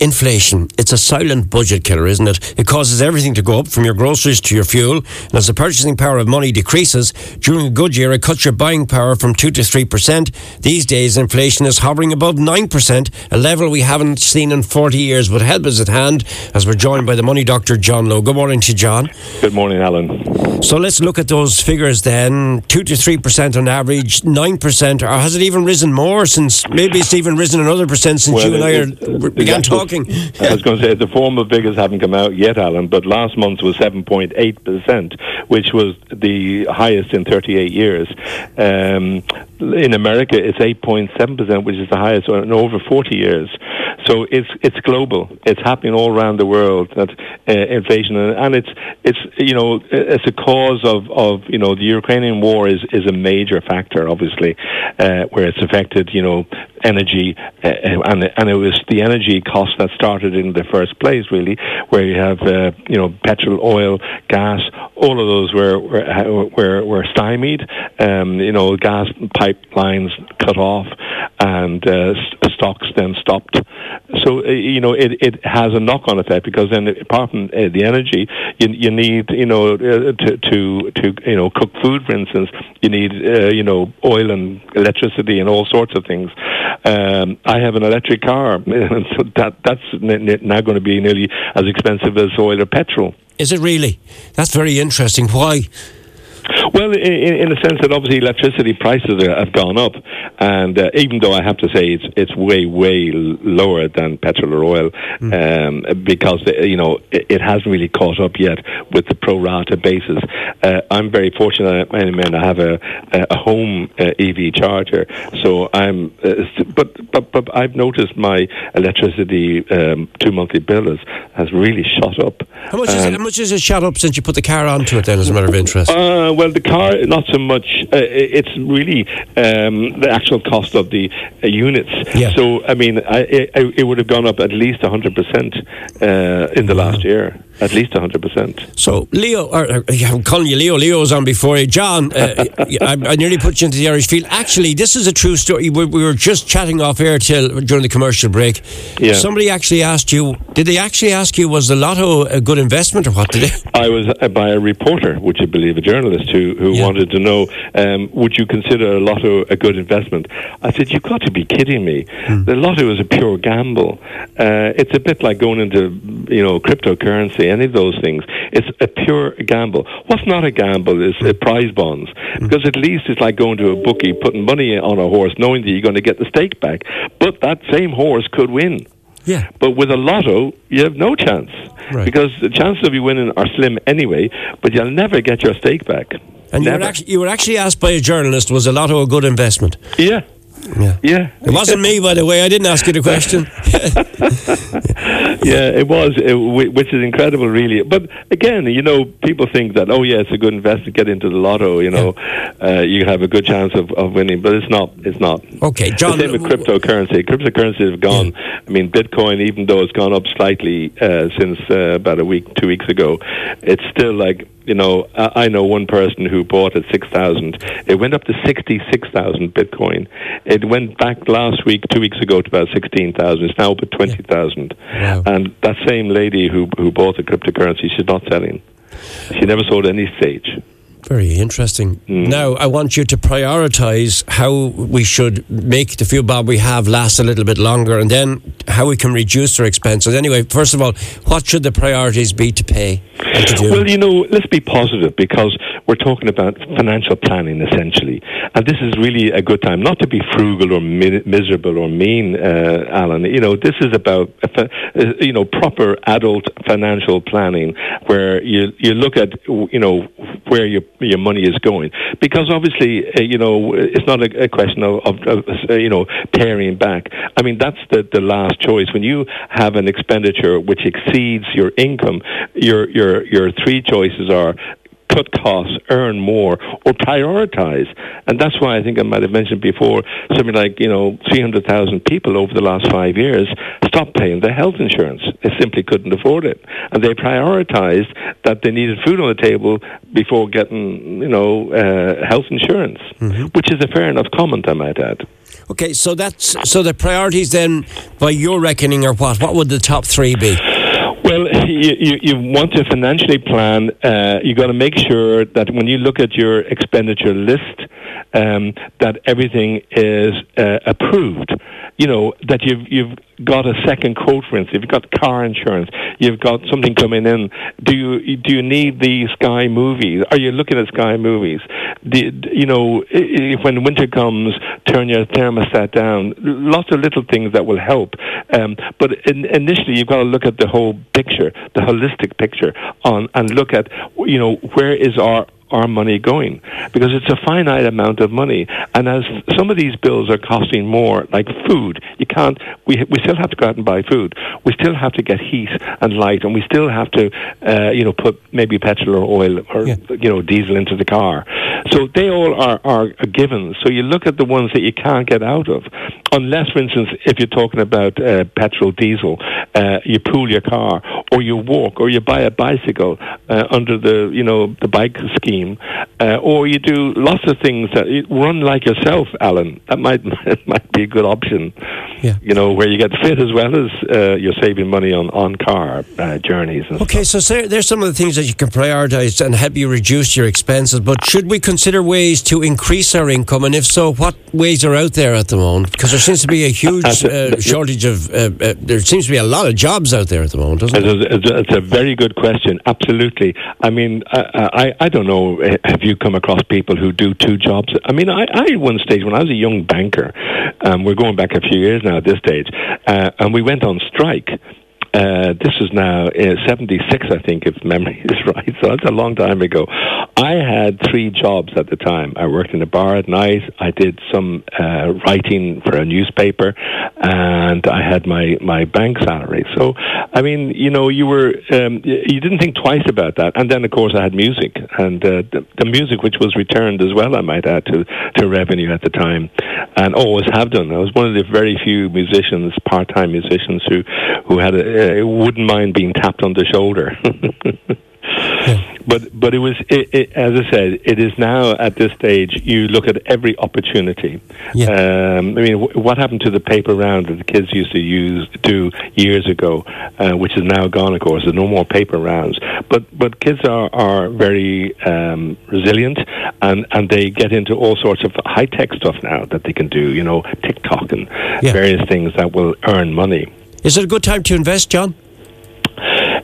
Inflation, it's a silent budget killer, isn't it? It causes everything to go up from your groceries to your fuel. And as the purchasing power of money decreases, during a good year, it cuts your buying power from 2 to 3%. These days, inflation is hovering above 9%, a level we haven't seen in 40 years. But help is at hand as we're joined by the money doctor, John Lowe. Good morning to you, John. Good morning, Alan. So let's look at those figures then 2 to 3% on average, 9%, or has it even risen more since maybe it's even risen another percent since Well, you and I are, began it- talking? I was going to say the formal figures haven't come out yet, Alan, but last month was 7.8%, which was the highest in 38 years. Um, in America, it's 8.7%, which is the highest in over 40 years. So it's it's global. It's happening all around the world. That uh, inflation, and, and it's it's you know it's a cause of, of you know the Ukrainian war is, is a major factor, obviously, uh, where it's affected you know energy, uh, and and it was the energy cost that started in the first place, really, where you have uh, you know petrol, oil, gas, all of those were were were, were stymied. Um, you know, gas pipelines cut off, and uh, st- stocks then stopped. So uh, you know, it, it has a knock-on effect because then, apart from uh, the energy, you, you need you know uh, to to to you know cook food, for instance, you need uh, you know oil and electricity and all sorts of things. Um, I have an electric car, and so that that's now going to be nearly as expensive as oil or petrol. Is it really? That's very interesting. Why? Well, in, in a sense that obviously electricity prices are, have gone up, and uh, even though I have to say it's it's way way lower than petrol or oil, um, because uh, you know it, it hasn't really caught up yet with the pro rata basis. Uh, I'm very fortunate, I mean, I have a a home uh, EV charger, so I'm. Uh, but, but but I've noticed my electricity um, two monthly bill has has really shot up. How much, is it, how much is it shot up since you put the car onto it then, as a matter of interest? Uh, well, the car, not so much. Uh, it's really um, the actual cost of the uh, units. Yeah. So, I mean, I, I, it would have gone up at least 100% uh, in the last year. At least 100%. So, Leo, or, or, I'm calling you Leo, Leo's on before you. John, uh, I, I nearly put you into the Irish field. Actually, this is a true story. We, we were just chatting off air till during the commercial break. Yeah. Somebody actually asked you, did they actually ask you, was the lotto a good investment or what? Did they? I was uh, by a reporter, would you believe, a journalist who, who Yeah. wanted to know, um, would you consider a lotto a good investment? I said, you've got to be kidding me. Hmm. The lotto is a pure gamble. Uh, it's a bit like going into, you know, cryptocurrency, any of those things. It's a pure gamble. What's not a gamble is uh, prize bonds, Hmm. because at least it's like going to a bookie, putting money on a horse, knowing that you're going to get the stake back. But that same horse could win. Yeah. But with a lotto, you have no chance Right. because the chances of you winning are slim anyway. But you'll never get your stake back. And you were, actually, you were actually asked by a journalist, was a lotto a good investment? yeah, Yeah. yeah. It wasn't me, by the way. I didn't ask you the question. yeah, it was, it, which is incredible, really. But again, you know, people think that oh yeah, it's a good investment. Get into the lotto, you know, uh, you have a good chance of, of winning. But it's not. It's not. Okay, John. the same with cryptocurrency. Cryptocurrencies have gone. I mean, Bitcoin, even though it's gone up slightly uh, since uh, about a week, two weeks ago, it's still like you know. I, know one person who bought at six thousand. It went up to sixty-six thousand Bitcoin. It went back last week, two weeks ago, to about sixteen thousand. It's now up at twenty thousand. Wow. And that same lady who who bought the cryptocurrency, she's not selling. She never sold any stage. Very interesting. Mm. Now, I want you to prioritise how we should make the fuel bob we have last a little bit longer and then how we can reduce our expenses. Anyway, first of all, what should the priorities be to pay Well, you know, let's be positive because we're talking about financial planning essentially, and this is really a good time not to be frugal or mi- miserable or mean, uh, Alan. You know, this is about uh, you know proper adult financial planning where you you look at you know where your your money is going because obviously uh, you know it's not a, a question of, of, of uh, you know paring back. I mean that's the the last choice when you have an expenditure which exceeds your income. Your your your three choices are cut costs, earn more, or prioritize. And that's why I think I might have mentioned before something like, you know, 300,000 people over the last five years stopped paying their health insurance. They simply couldn't afford it. And they prioritized that they needed food on the table before getting, you know, uh, health insurance, mm-hmm. which is a fair enough comment, I might add. Okay, so that's so the priorities then, by your reckoning, are what? What would the top three be? Well, you, you, want to financially plan. Uh, you got to make sure that when you look at your expenditure list, um, that everything is uh, approved. You know that you've you've got a second quote, for instance. You've got car insurance. You've got something coming in. Do you do you need the Sky movies? Are you looking at Sky movies? Do, you know, when winter comes, turn your thermostat down. Lots of little things that will help. Um, but in, initially, you've got to look at the whole picture, the holistic picture, on and look at you know where is our our money going. Because it's a finite amount of money. And as some of these bills are costing more like food you can't we we still have to go out and buy food. We still have to get heat and light and we still have to uh, you know put maybe petrol or oil or yeah. you know diesel into the car. So they all are are given. So you look at the ones that you can't get out of. Unless for instance if you're talking about uh, petrol diesel uh, you pool your car or you walk or you buy a bicycle uh, under the you know the bike scheme team, uh, or you do lots of things that run like yourself, Alan. That might that might be a good option. Yeah. You know, where you get fit as well as uh, you're saving money on on car uh, journeys. okay, stuff. so there's some of the things that you can prioritise and help you reduce your expenses. But should we consider ways to increase our income, and if so, what ways are out there at the moment? Because there seems to be a huge uh, shortage of. Uh, uh, there seems to be a lot of jobs out there at the moment, doesn't it? It's a, it's a very good question. Absolutely. I mean, I, I, I don't have you come across people who do two jobs? I mean, I, I one stage when I was a young banker, um, we're going back a few years now at this stage, uh, and we went on strike uh, this is now uh, 76, I think, if memory is right. So that's a long time ago. I had three jobs at the time. I worked in a bar at night. I did some uh, writing for a newspaper, and I had my, my bank salary. So, I mean, you know, you were um, you didn't think twice about that. And then, of course, I had music, and uh, the, the music which was returned as well. I might add to to revenue at the time, and always have done. I was one of the very few musicians, part time musicians, who who had a uh, wouldn't mind being tapped on the shoulder. yeah. But but it was it, it, as I said, it is now at this stage. You look at every opportunity. Yeah. Um, I mean, w- what happened to the paper round that the kids used to use do years ago, uh, which is now gone. Of course, there's no more paper rounds. But but kids are are very um, resilient, and and they get into all sorts of high tech stuff now that they can do. You know, TikTok and yeah. various things that will earn money. Is it a good time to invest, John?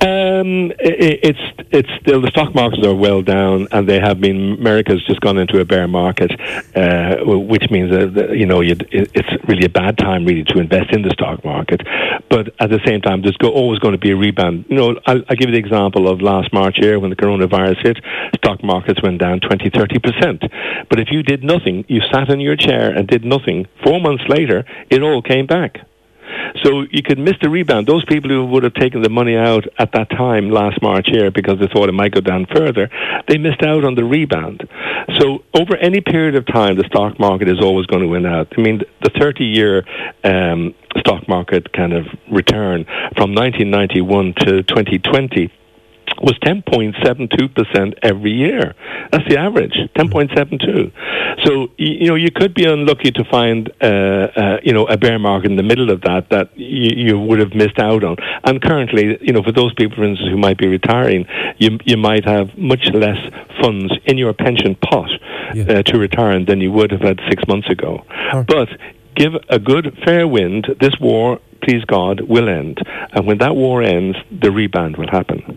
Um, it, it's it's still the stock markets are well down, and they have been. America's just gone into a bear market, uh, which means that you know it's really a bad time really to invest in the stock market. But at the same time, there's go, always going to be a rebound. You know, I'll, I'll give you the example of last March here when the coronavirus hit, stock markets went down 20, 30 percent. But if you did nothing, you sat in your chair and did nothing. Four months later, it all came back. So you could miss the rebound. Those people who would have taken the money out at that time last March here because they thought it might go down further, they missed out on the rebound. So over any period of time, the stock market is always going to win out. I mean, the 30 year um, stock market kind of return from 1991 to 2020 was 10.72% every year. That's the average, 10.72. So, you know, you could be unlucky to find, uh, uh, you know, a bear market in the middle of that that you, you, would have missed out on. And currently, you know, for those people, for instance, who might be retiring, you, you might have much less funds in your pension pot yeah. uh, to retire than you would have had six months ago. But give a good, fair wind, this war, please God, will end. And when that war ends, the rebound will happen.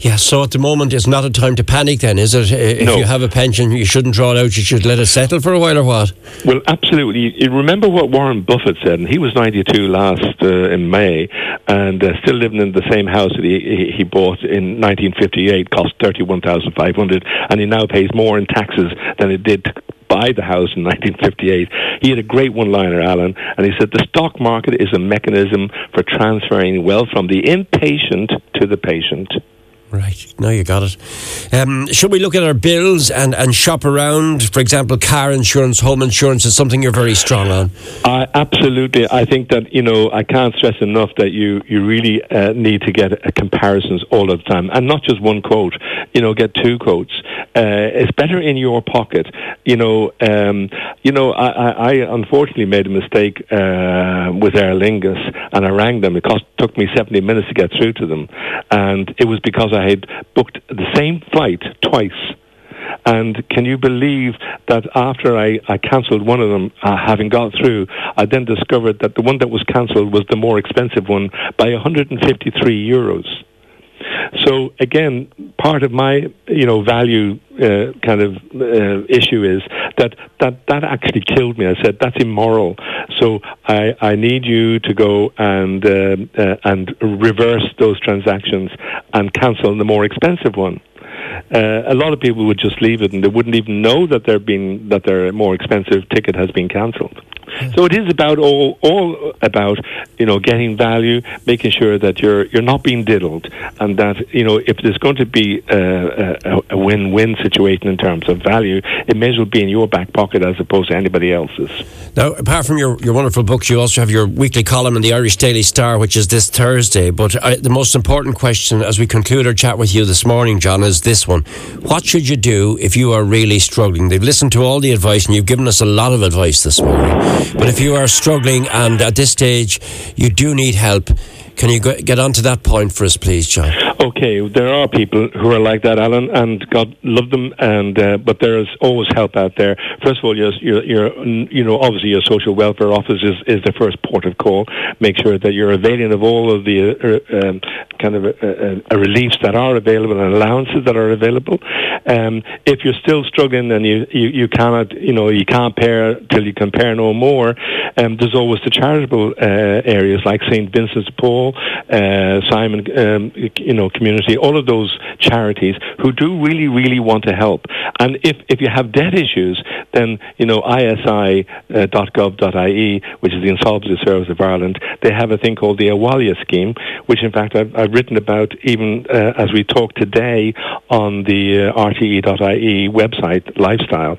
Yeah, so at the moment it's not a time to panic then, is it? If no. you have a pension, you shouldn't draw it out, you should let it settle for a while or what? Well, absolutely. You remember what Warren Buffett said, and he was 92 last uh, in May and uh, still living in the same house that he, he bought in 1958, cost 31500 and he now pays more in taxes than it did buy the house in 1958. He had a great one liner, Alan, and he said the stock market is a mechanism for transferring wealth from the impatient to the patient. Right. No, you got it. Um, should we look at our bills and, and shop around? For example, car insurance, home insurance is something you're very strong on. Uh, absolutely. I think that, you know, I can't stress enough that you, you really uh, need to get uh, comparisons all of the time and not just one quote. You know, get two quotes. Uh, it's better in your pocket. You know, um, you know, I, I, I, unfortunately made a mistake uh, with Aer Lingus and I rang them. It cost, took me 70 minutes to get through to them. And it was because I I had booked the same flight twice. And can you believe that after I, I cancelled one of them, uh, having got through, I then discovered that the one that was cancelled was the more expensive one by 153 euros. So again, part of my you know value uh, kind of uh, issue is that that that actually killed me. I said that's immoral. So I I need you to go and uh, uh and reverse those transactions and cancel the more expensive one. Uh, a lot of people would just leave it and they wouldn't even know that their been that their more expensive ticket has been cancelled. So it is about all all about you know getting value, making sure that you're you're not being diddled, and that you know if there's going to be a, a, a win-win situation in terms of value, it may as well be in your back pocket as opposed to anybody else's. Now, apart from your, your wonderful books, you also have your weekly column in the Irish Daily Star, which is this Thursday. But uh, the most important question as we conclude our chat with you this morning, John, is this one: What should you do if you are really struggling? They've listened to all the advice, and you've given us a lot of advice this morning. But if you are struggling and at this stage you do need help, can you get on to that point for us, please, John? Okay, there are people who are like that, Alan, and God love them, and uh, but there is always help out there. First of all, you're, you're, you know, obviously your social welfare office is, is the first port of call. Make sure that you're availing of all of the uh, um, kind of uh, uh, reliefs that are available and allowances that are available. Um, if you're still struggling and you, you, you cannot, you know, you can't pair till you can compare no more, um, there's always the charitable uh, areas like St. Vincent's Paul, uh, Simon, um, you know, community, all of those charities who do really, really want to help. And if, if you have debt issues, then, you know, isi.gov.ie, which is the Insolvency Service of Ireland, they have a thing called the Abhaile scheme, which in fact I've, I've written about even uh, as we talk today on the uh, rte.ie website, Lifestyle.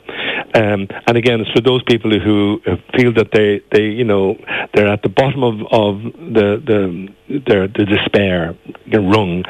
Um, and again, it's for those people who feel that they, they you know, they're at the bottom of, of the, the their the despair rung,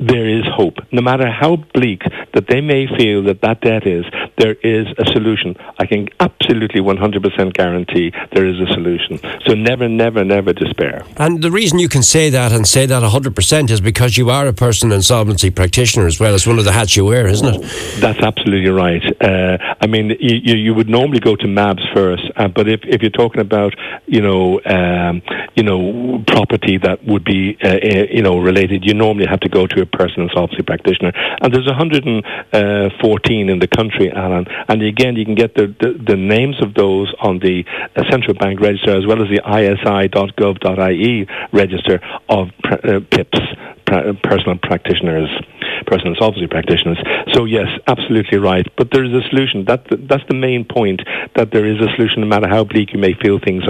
there is hope. No matter how bleak that they may feel that that debt is, there is a solution. I can absolutely 100% guarantee there is a solution. So never, never, never despair. And the reason you can say that and say that 100% is because you are a person insolvency practitioner as well as one of the hats you wear, isn't it? That's absolutely right. Uh, I mean, you, you would normally go to MABS first, uh, but if, if you're talking about, you know, um, you know, property that would be, uh, uh you know, related, you normally have to go to a person insolvency practitioner. And there's 114 in the country, Alan. And again, you can get the, the, the names of those on the uh, central bank register as well as the isi.gov.ie register of uh, PIPs, personal practitioners personal insolvency practitioners. So yes, absolutely right. But there is a solution. That that's the main point. That there is a solution, no matter how bleak you may feel things are.